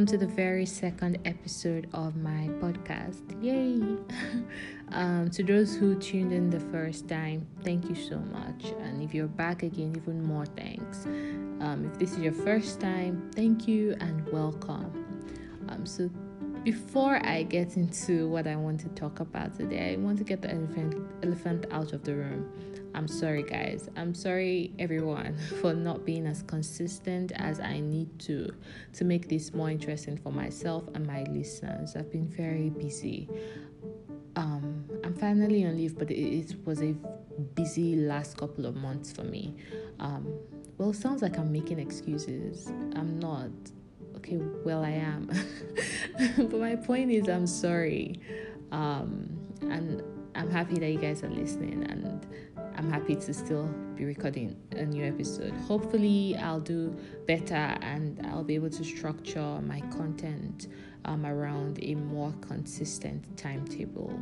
welcome to the very second episode of my podcast. Yay! um, to those who tuned in the first time, thank you so much. And if you're back again, even more thanks. Um, if this is your first time, thank you and welcome. Um, so, before I get into what I want to talk about today, I want to get the elephant elephant out of the room. I'm sorry, guys. I'm sorry, everyone, for not being as consistent as I need to to make this more interesting for myself and my listeners. I've been very busy. Um, I'm finally on leave, but it, it was a busy last couple of months for me. Um, well, sounds like I'm making excuses. I'm not. Okay, well, I am. but my point is, I'm sorry. Um, and I'm happy that you guys are listening and I'm happy to still be recording a new episode. Hopefully, I'll do better and I'll be able to structure my content um, around a more consistent timetable.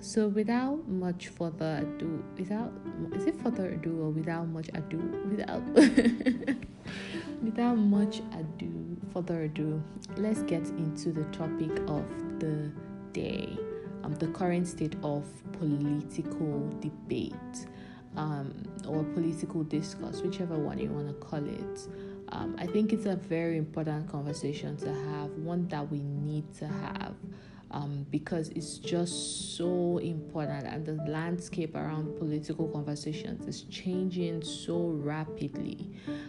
So, without much further ado, without is it further ado or without much ado? Without without much ado, further ado, let's get into the topic of the day um, the current state of political debate um, or political discourse, whichever one you want to call it. Um, I think it's a very important conversation to have, one that we need to have. Um, because it's just so important and the landscape around political conversations is changing so rapidly.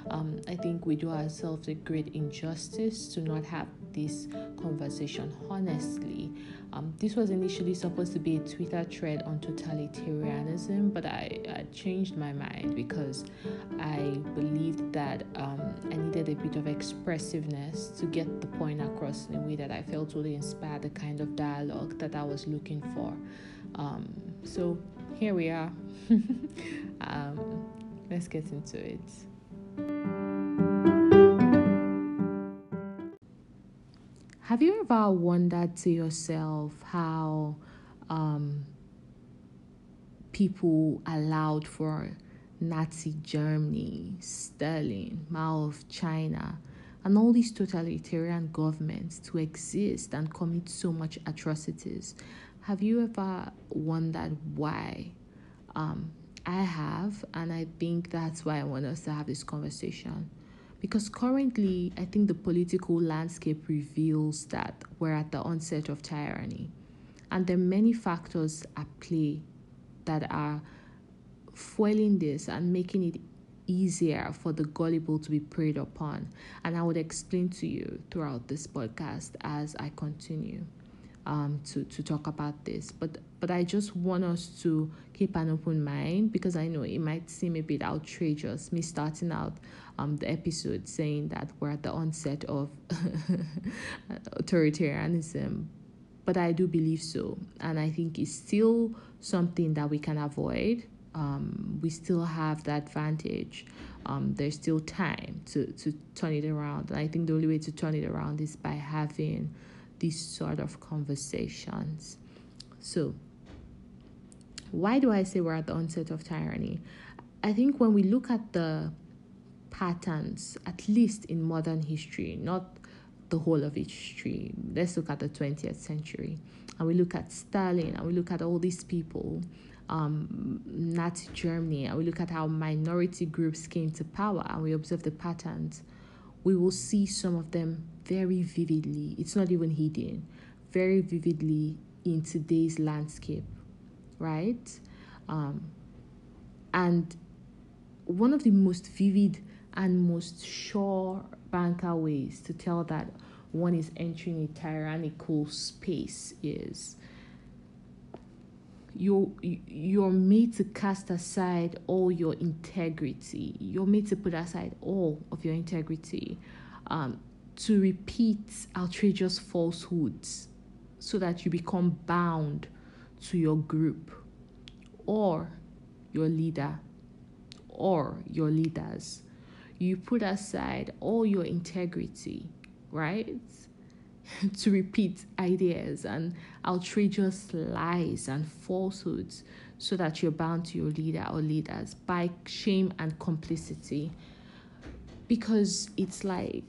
Um, I think we do ourselves a great injustice to not have this conversation honestly. Um, this was initially supposed to be a Twitter thread on totalitarianism, but I, I changed my mind because I believed that um, I needed a bit of expressiveness to get the point across in a way that I felt would inspire the kind of dialogue that I was looking for. Um, so here we are. Um, let's get into it. Have you ever wondered to yourself how um, people allowed for Nazi Germany, Stalin, Mao of China, and all these totalitarian governments to exist and commit so much atrocities? Have you ever wondered why? Um, I have, and I think that's why I want us to have this conversation. Because currently, I think the political landscape reveals that we're at the onset of tyranny. And there are many factors at play that are foiling this and making it easier for the gullible to be preyed upon. And I would explain to you throughout this podcast as I continue um, to, to talk about this. But but I just want us to keep an open mind because I know it might seem a bit outrageous me starting out um, the episode saying that we're at the onset of authoritarianism. But I do believe so, and I think it's still something that we can avoid. Um, we still have the advantage. Um, there's still time to, to turn it around. And I think the only way to turn it around is by having these sort of conversations. So, why do I say we're at the onset of tyranny? I think when we look at the patterns, at least in modern history, not the whole of history, let's look at the 20th century, and we look at Stalin, and we look at all these people, um, Nazi Germany, and we look at how minority groups came to power, and we observe the patterns, we will see some of them very vividly. It's not even hidden, very vividly in today's landscape, right? Um, and one of the most vivid and most sure banker ways to tell that one is entering a tyrannical space is you're you're made to cast aside all your integrity you're made to put aside all of your integrity um, to repeat outrageous falsehoods so that you become bound to your group or your leader or your leaders. You put aside all your integrity, right? to repeat ideas and outrageous lies and falsehoods so that you're bound to your leader or leaders by shame and complicity. Because it's like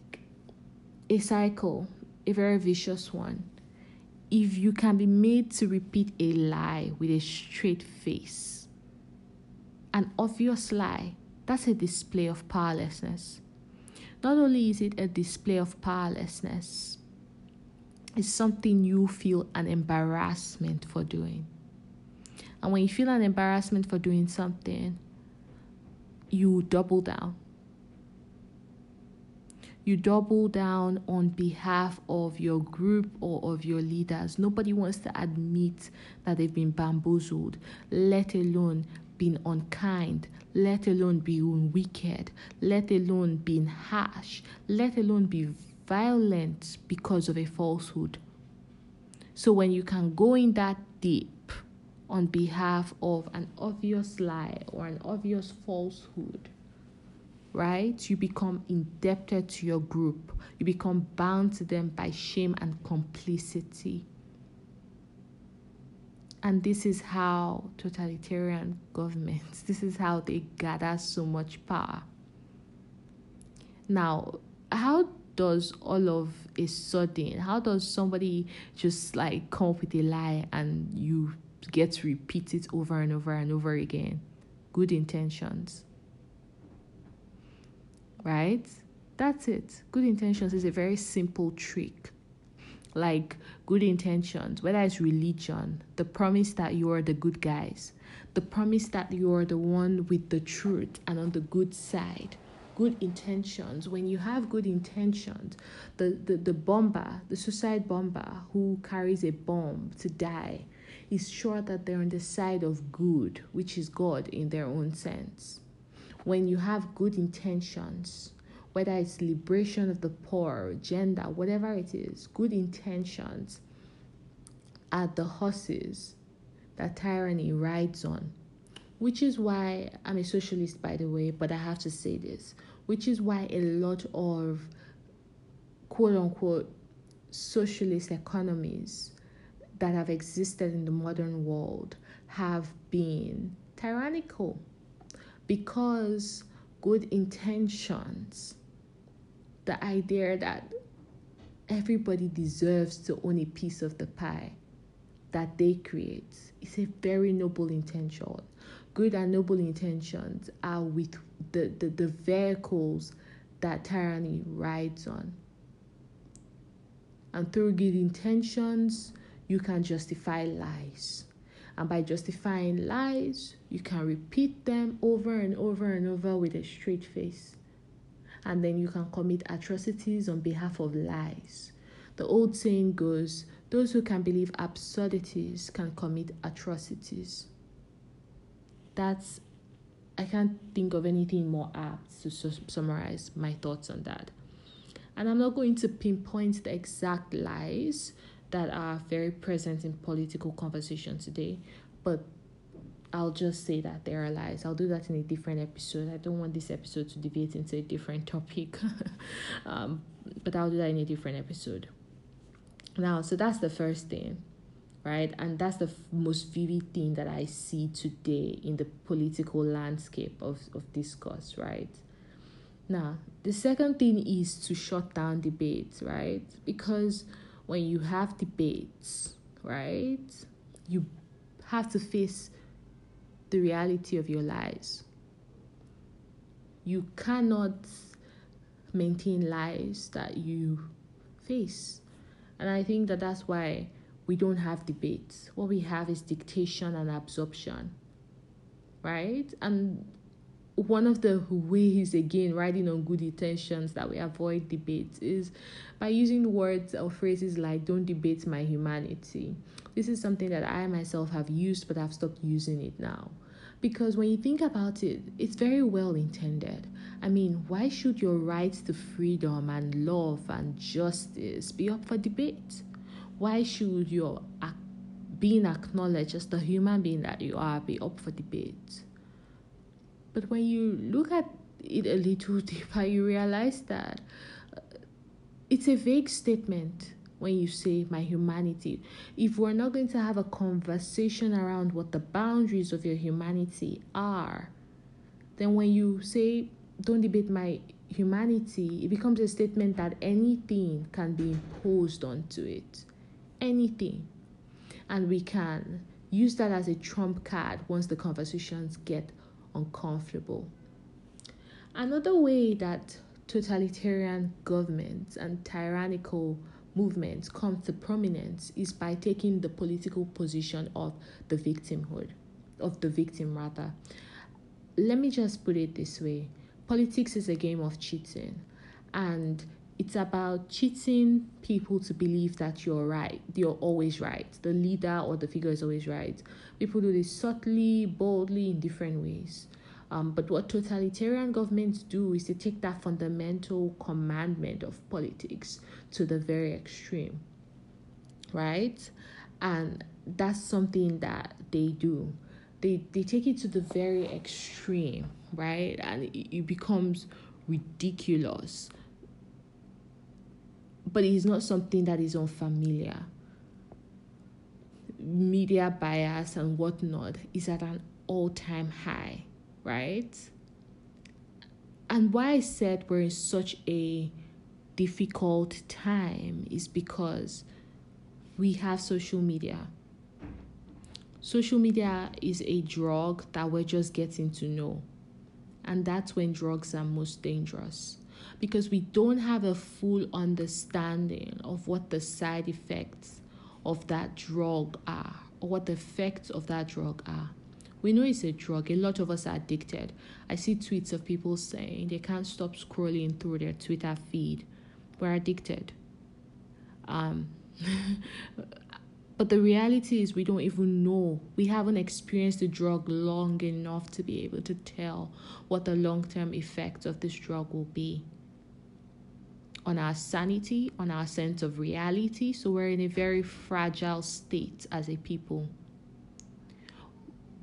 a cycle, a very vicious one. If you can be made to repeat a lie with a straight face, an obvious lie, that's a display of powerlessness. Not only is it a display of powerlessness, it's something you feel an embarrassment for doing. And when you feel an embarrassment for doing something, you double down. You double down on behalf of your group or of your leaders. Nobody wants to admit that they've been bamboozled, let alone been unkind, let alone being wicked, let alone being harsh, let alone be violent because of a falsehood. So when you can go in that deep on behalf of an obvious lie or an obvious falsehood, right? You become indebted to your group. You become bound to them by shame and complicity. And this is how totalitarian governments, this is how they gather so much power. Now, how does all of a sudden, how does somebody just like come up with a lie and you get to repeat it over and over and over again? Good intentions. Right? That's it. Good intentions is a very simple trick like good intentions, whether it's religion, the promise that you are the good guys, the promise that you are the one with the truth and on the good side. Good intentions. When you have good intentions, the, the, the bomber, the suicide bomber who carries a bomb to die, is sure that they're on the side of good, which is God in their own sense. When you have good intentions, whether it's liberation of the poor, gender, whatever it is, good intentions are the horses that tyranny rides on. Which is why I'm a socialist, by the way, but I have to say this. Which is why a lot of quote unquote socialist economies that have existed in the modern world have been tyrannical because good intentions the idea that everybody deserves to own a piece of the pie that they create is a very noble intention. Good and noble intentions are with the, the, the vehicles that tyranny rides on. And through good intentions, you can justify lies. And by justifying lies, you can repeat them over and over and over with a straight face and then you can commit atrocities on behalf of lies. The old saying goes, those who can believe absurdities can commit atrocities. That's, I can't think of anything more apt to su- summarize my thoughts on that. And I'm not going to pinpoint the exact lies that are very present in political conversation today, but I'll just say that there are lies. I'll do that in a different episode. I don't want this episode to deviate into a different topic, um, but I'll do that in a different episode. Now, so that's the first thing, right? And that's the f- most vivid thing that I see today in the political landscape of, of discourse, right? Now, the second thing is to shut down debates, right? Because when you have debates, right, you have to face the reality of your lies. You cannot maintain lies that you face. And I think that that's why we don't have debates. What we have is dictation and absorption, right? And one of the ways, again, riding on good intentions that we avoid debates is by using words or phrases like, don't debate my humanity. This is something that I myself have used, but I've stopped using it now. Because when you think about it, it's very well intended. I mean, why should your rights to freedom and love and justice be up for debate? Why should your being acknowledged as the human being that you are be up for debate? But when you look at it a little deeper, you realize that uh, it's a vague statement when you say my humanity. If we're not going to have a conversation around what the boundaries of your humanity are, then when you say don't debate my humanity, it becomes a statement that anything can be imposed onto it. Anything. And we can use that as a trump card once the conversations get uncomfortable. Another way that totalitarian governments and tyrannical movements come to prominence is by taking the political position of the victimhood, of the victim rather. Let me just put it this way politics is a game of cheating, and it's about cheating people to believe that you're right, you're always right. The leader or the figure is always right. People do this subtly, boldly, in different ways. Um, but what totalitarian governments do is they take that fundamental commandment of politics to the very extreme, right? And that's something that they do. They, they take it to the very extreme, right? And it, it becomes ridiculous. But it is not something that is unfamiliar. Media bias and whatnot is at an all time high right? And why I said we're in such a difficult time is because we have social media. Social media is a drug that we're just getting to know. And that's when drugs are most dangerous because we don't have a full understanding of what the side effects of that drug are or what the effects of that drug are. We know it's a drug. A lot of us are addicted. I see tweets of people saying they can't stop scrolling through their Twitter feed. We're addicted. Um, but the reality is, we don't even know. We haven't experienced the drug long enough to be able to tell what the long term effects of this drug will be on our sanity, on our sense of reality. So we're in a very fragile state as a people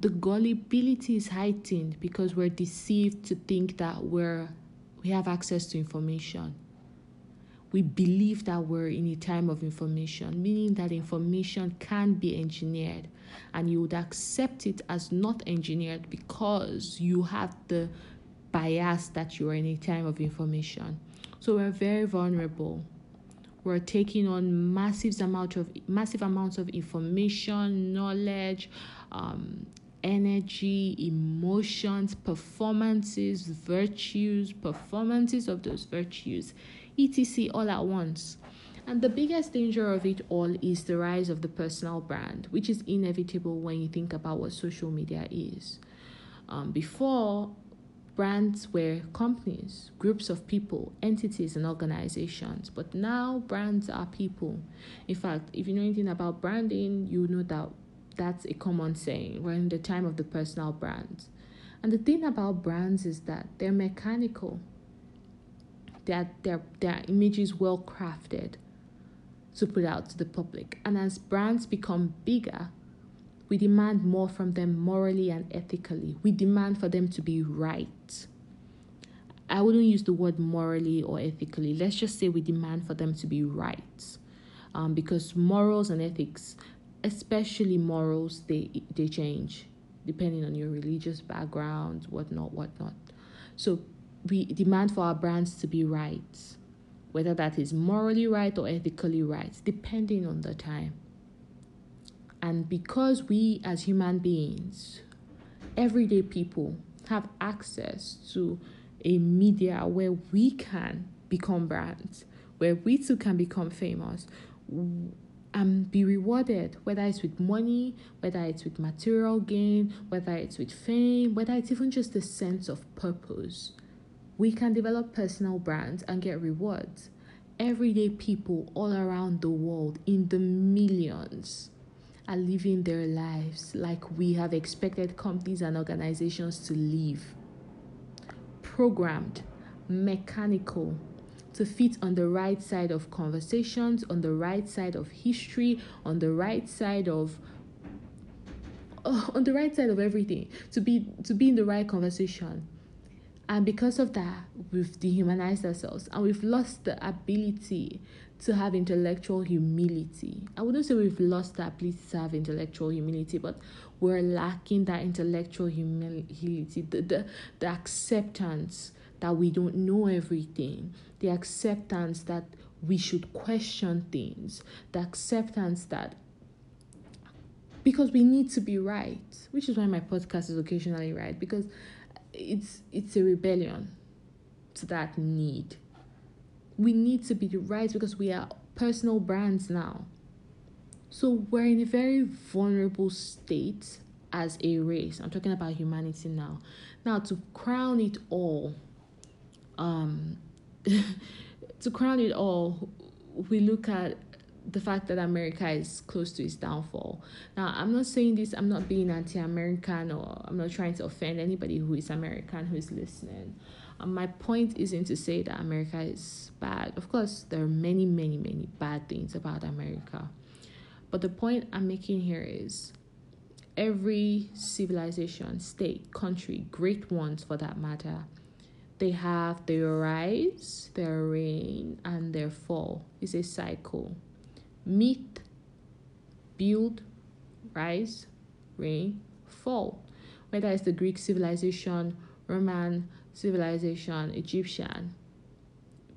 the gullibility is heightened because we're deceived to think that we're we have access to information. We believe that we're in a time of information, meaning that information can be engineered and you would accept it as not engineered because you have the bias that you are in a time of information. So we're very vulnerable. We're taking on massive amount of massive amounts of information, knowledge, um, energy, emotions, performances, virtues, performances of those virtues, etc., all at once. And the biggest danger of it all is the rise of the personal brand, which is inevitable when you think about what social media is. Um, before, brands were companies, groups of people, entities, and organizations. But now, brands are people. In fact, if you know anything about branding, you know that that's a common saying. We're in the time of the personal brands. And the thing about brands is that they're mechanical. That their their images well crafted to put out to the public. And as brands become bigger, we demand more from them morally and ethically. We demand for them to be right. I wouldn't use the word morally or ethically. Let's just say we demand for them to be right. Um, because morals and ethics especially morals they they change depending on your religious background whatnot whatnot. So we demand for our brands to be right whether that is morally right or ethically right depending on the time. And because we as human beings everyday people have access to a media where we can become brands where we too can become famous and be rewarded, whether it's with money, whether it's with material gain, whether it's with fame, whether it's even just a sense of purpose. We can develop personal brands and get rewards. Everyday people all around the world, in the millions, are living their lives like we have expected companies and organizations to live. Programmed, mechanical, to fit on the right side of conversations, on the right side of history, on the right side of uh, on the right side of everything to be to be in the right conversation. And because of that we've dehumanized ourselves and we've lost the ability to have intellectual humility. I wouldn't say we've lost the ability to have intellectual humility but we're lacking that intellectual humility the, the, the acceptance that we don't know everything, the acceptance that we should question things, the acceptance that because we need to be right, which is why my podcast is occasionally right because it's it's a rebellion to that need. We need to be right because we are personal brands now. So we're in a very vulnerable state as a race. I'm talking about humanity now. Now to crown it all, um to crown it all, we look at the fact that America is close to its downfall. Now, I'm not saying this, I'm not being anti American or I'm not trying to offend anybody who is American who is listening. Um, my point isn't to say that America is bad. Of course, there are many, many, many bad things about America. But the point I'm making here is every civilization, state, country, great ones for that matter, they have their rise, their reign, and their fall. It's a cycle meet, build, rise, reign, fall. Whether it's the Greek civilization, Roman civilization, Egyptian,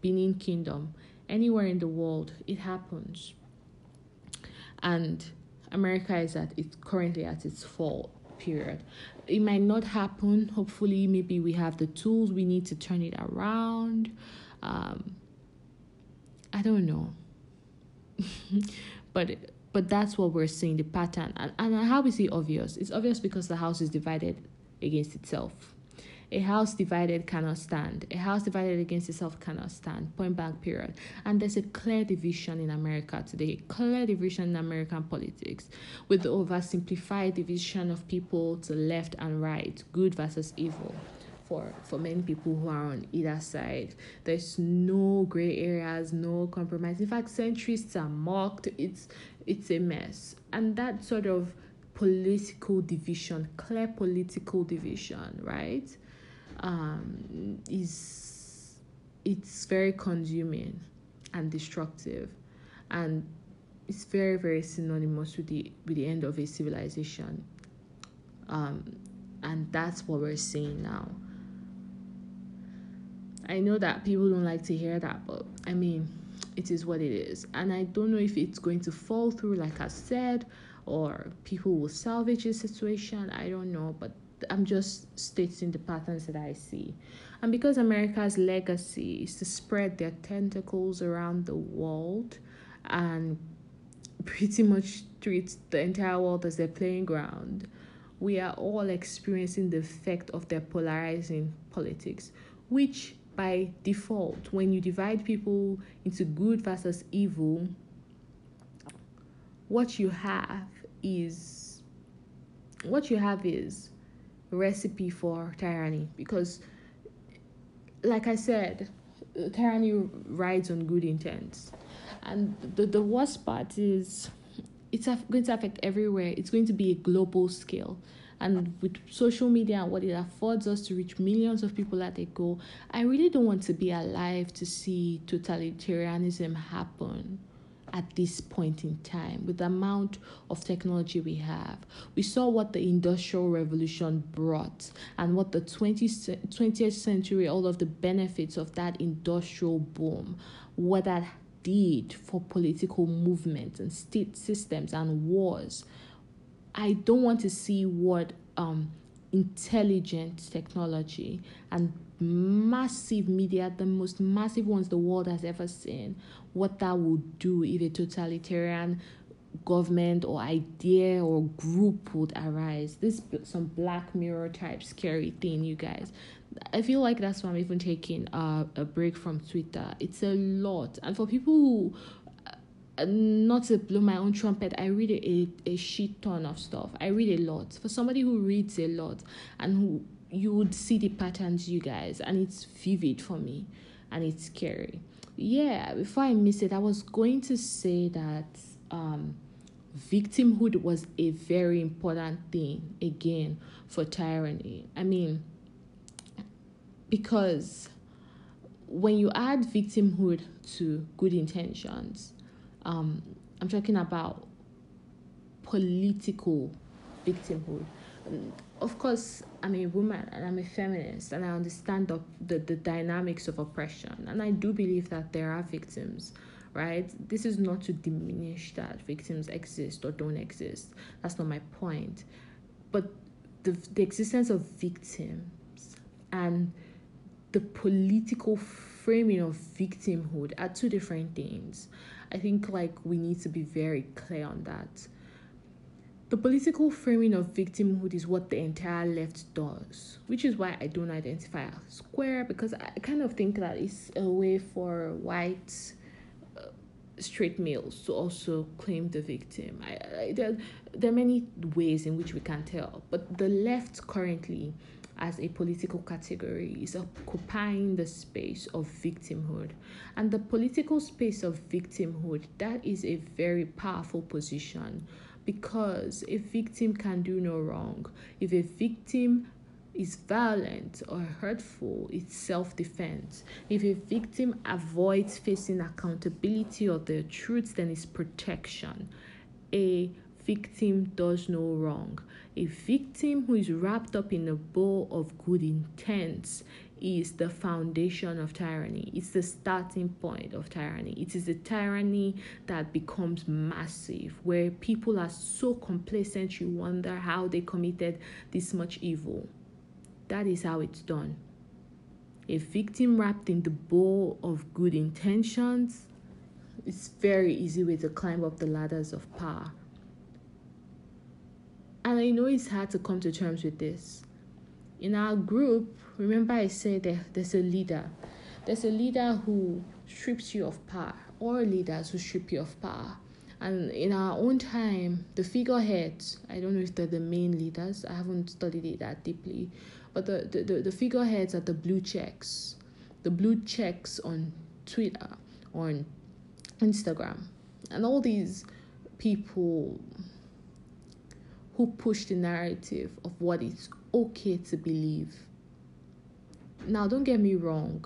Benin Kingdom, anywhere in the world, it happens. And America is at it's currently at its fall period. It might not happen. Hopefully, maybe we have the tools we need to turn it around. Um, I don't know. but but that's what we're seeing the pattern and, and how is it obvious it's obvious because the house is divided against itself a house divided cannot stand a house divided against itself cannot stand point blank period and there's a clear division in america today clear division in american politics with the oversimplified division of people to left and right good versus evil for for many people who are on either side. There's no gray areas, no compromise. In fact, centrists are mocked. It's it's a mess, and that sort of political division, clear political division, right? Um, is it's very consuming and destructive, and it's very very synonymous with the with the end of a civilization. Um, and that's what we're seeing now. I know that people don't like to hear that, but I mean, it is what it is. And I don't know if it's going to fall through, like I said, or people will salvage the situation. I don't know, but I'm just stating the patterns that I see. And because America's legacy is to spread their tentacles around the world and pretty much treat the entire world as their playing ground, we are all experiencing the effect of their polarizing politics, which by default, when you divide people into good versus evil, what you have is what you have is recipe for tyranny because like I said, tyranny rides on good intents. And the, the worst part is it's going to affect everywhere. It's going to be a global scale and with social media and what it affords us to reach millions of people at a go, I really don't want to be alive to see totalitarianism happen at this point in time with the amount of technology we have. We saw what the Industrial Revolution brought and what the 20th, 20th century, all of the benefits of that industrial boom, what that did for political movements and state systems and wars. I don't want to see what um, intelligent technology and massive media, the most massive ones the world has ever seen, what that would do if a totalitarian government or idea or group would arise. This some black mirror type scary thing, you guys. I feel like that's why I'm even taking a, a break from Twitter. It's a lot, and for people who uh, uh, not to blow my own trumpet, I read a, a shit ton of stuff. I read a lot. For somebody who reads a lot and who you would see the patterns, you guys, and it's vivid for me and it's scary. Yeah, before I miss it, I was going to say that um, victimhood was a very important thing again for tyranny. I mean, because when you add victimhood to good intentions, um, I'm talking about political victimhood. Of course, I'm a woman and I'm a feminist, and I understand the, the, the dynamics of oppression. And I do believe that there are victims, right? This is not to diminish that victims exist or don't exist. That's not my point. But the, the existence of victims and the political framing of victimhood are two different things. I think like we need to be very clear on that. The political framing of victimhood is what the entire left does, which is why I don't identify as queer because I kind of think that it's a way for white uh, straight males to also claim the victim. I, I, there, there are many ways in which we can tell, but the left currently as a political category is occupying the space of victimhood. And the political space of victimhood, that is a very powerful position because a victim can do no wrong. If a victim is violent or hurtful, it's self defense. If a victim avoids facing accountability of the truth, then it's protection. A victim does no wrong. A victim who is wrapped up in a bow of good intents is the foundation of tyranny. It's the starting point of tyranny. It is the tyranny that becomes massive, where people are so complacent you wonder how they committed this much evil. That is how it's done. A victim wrapped in the bow of good intentions, it's very easy way to climb up the ladders of power. And I know it's hard to come to terms with this. In our group, remember I said that there's a leader. There's a leader who strips you of power, or leaders who strip you of power. And in our own time, the figureheads, I don't know if they're the main leaders, I haven't studied it that deeply, but the, the, the, the figureheads are the blue checks. The blue checks on Twitter, on Instagram. And all these people who push the narrative of what it's okay to believe. Now, don't get me wrong.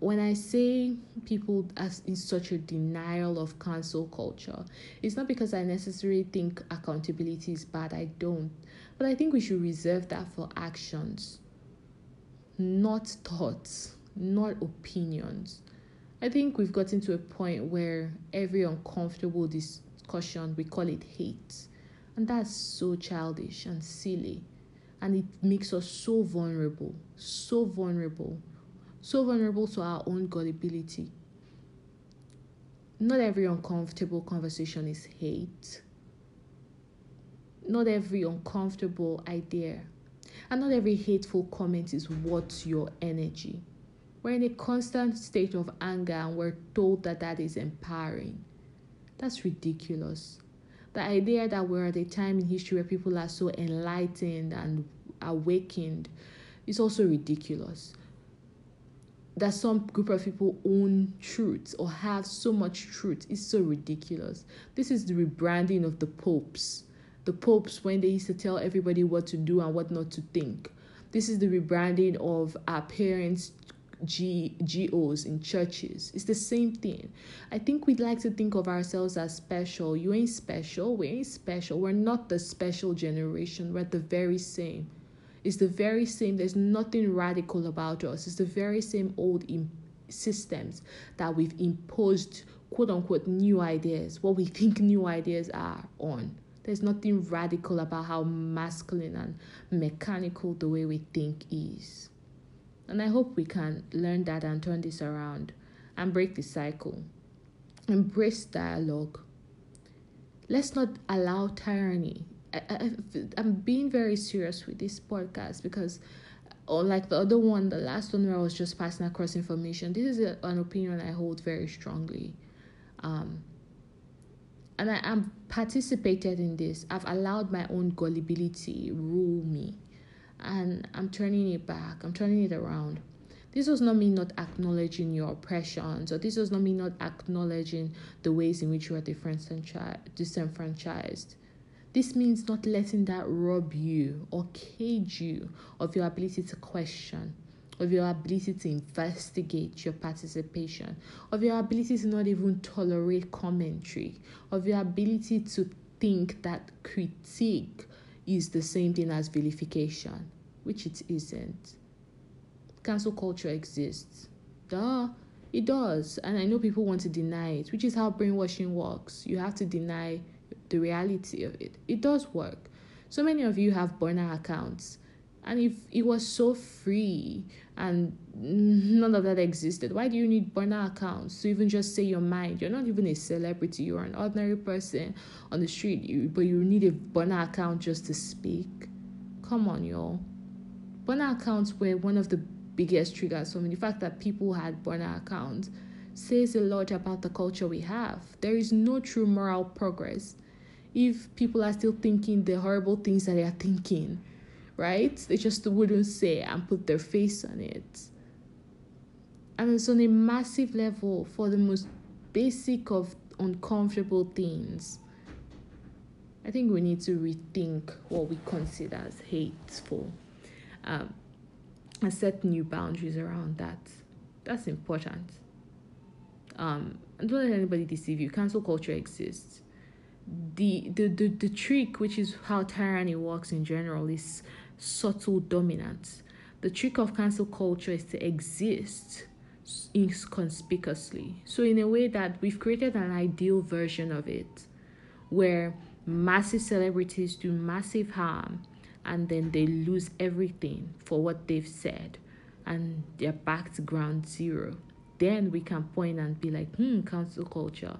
When I say people as in such a denial of cancel culture, it's not because I necessarily think accountability is bad. I don't. But I think we should reserve that for actions, not thoughts, not opinions. I think we've gotten to a point where every uncomfortable discussion, we call it hate and that's so childish and silly. And it makes us so vulnerable, so vulnerable, so vulnerable to our own gullibility. Not every uncomfortable conversation is hate. Not every uncomfortable idea and not every hateful comment is worth your energy. We're in a constant state of anger and we're told that that is empowering. That's ridiculous the idea that we're at a time in history where people are so enlightened and awakened is also ridiculous. That some group of people own truth or have so much truth is so ridiculous. This is the rebranding of the popes. The popes, when they used to tell everybody what to do and what not to think. This is the rebranding of our parents' G, GOs in churches. It's the same thing. I think we'd like to think of ourselves as special. You ain't special. We ain't special. We're not the special generation. We're the very same. It's the very same. There's nothing radical about us. It's the very same old systems that we've imposed, quote unquote, new ideas, what we think new ideas are on. There's nothing radical about how masculine and mechanical the way we think is. And I hope we can learn that and turn this around and break the cycle. Embrace dialogue. Let's not allow tyranny. I, I, I'm being very serious with this podcast because, like the other one, the last one where I was just passing across information, this is a, an opinion I hold very strongly. Um, and I am participated in this. I've allowed my own gullibility rule me and I'm turning it back, I'm turning it around. This was not me not acknowledging your oppressions, or this was not me not acknowledging the ways in which you are disenfranchised. This means not letting that rob you or cage you of your ability to question, of your ability to investigate your participation, of your ability to not even tolerate commentary, of your ability to think that critique is the same thing as vilification, which it isn't. Cancel culture exists. Duh, it does. And I know people want to deny it, which is how brainwashing works. You have to deny the reality of it. It does work. So many of you have burner accounts. And if it was so free and none of that existed, why do you need burner accounts to even just say your mind? You're not even a celebrity, you're an ordinary person on the street, you, but you need a burner account just to speak. Come on, y'all. Burner accounts were one of the biggest triggers for me. The fact that people had burner accounts says a lot about the culture we have. There is no true moral progress if people are still thinking the horrible things that they are thinking, right? They just wouldn't say and put their face on it. And it's on a massive level for the most basic of uncomfortable things. I think we need to rethink what we consider as hateful um, and set new boundaries around that. That's important. Um, and don't let anybody deceive you. Cancel culture exists the, the the the trick which is how tyranny works in general is subtle dominance. The trick of cancel culture is to exist inconspicuously. So in a way that we've created an ideal version of it where massive celebrities do massive harm and then they lose everything for what they've said and they're back to ground zero. Then we can point and be like hmm cancel culture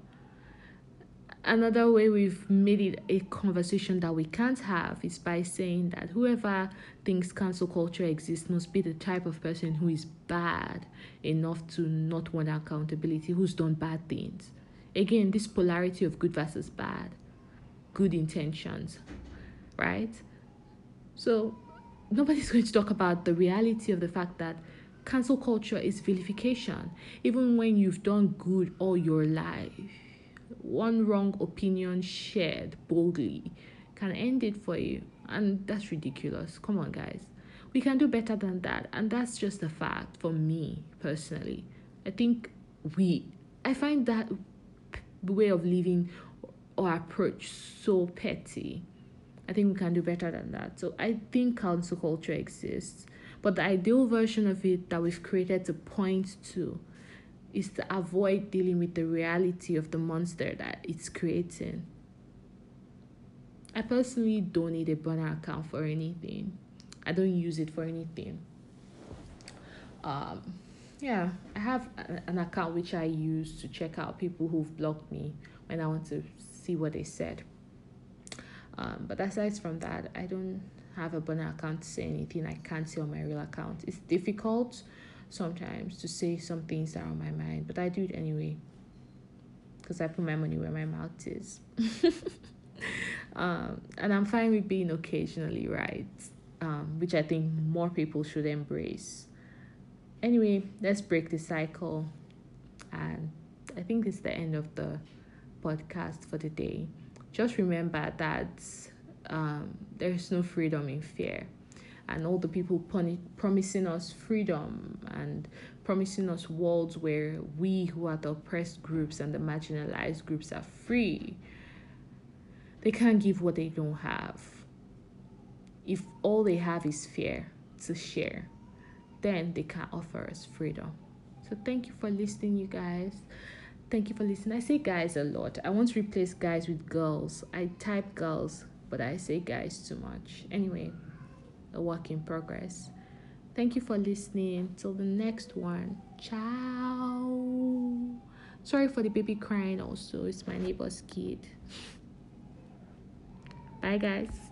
Another way we've made it a conversation that we can't have is by saying that whoever thinks cancel culture exists must be the type of person who is bad enough to not want accountability, who's done bad things. Again, this polarity of good versus bad, good intentions, right? So, nobody's going to talk about the reality of the fact that cancel culture is vilification, even when you've done good all your life one wrong opinion shared boldly can end it for you. And that's ridiculous. Come on, guys. We can do better than that. And that's just a fact for me personally. I think we, I find that way of living or approach so petty. I think we can do better than that. So I think cancel culture exists. But the ideal version of it that we've created to point to is to avoid dealing with the reality of the monster that it's creating. I personally don't need a burner account for anything. I don't use it for anything. Um, yeah, I have an account which I use to check out people who've blocked me when I want to see what they said. Um, but aside from that, I don't have a burner account to say anything I can't see on my real account. It's difficult sometimes to say some things that are on my mind, but I do it anyway because I put my money where my mouth is. um, and I'm fine with being occasionally right, um, which I think more people should embrace. Anyway, let's break the cycle. And I think it's the end of the podcast for the day. Just remember that um, there's no freedom in fear and all the people promising us freedom and promising us worlds where we who are the oppressed groups and the marginalized groups are free. They can't give what they don't have. If all they have is fear to share, then they can't offer us freedom. So thank you for listening, you guys. Thank you for listening. I say guys a lot. I want to replace guys with girls. I type girls, but I say guys too much. Anyway a work in progress. Thank you for listening. Till the next one. Ciao. Sorry for the baby crying, also. It's my neighbor's kid. Bye, guys.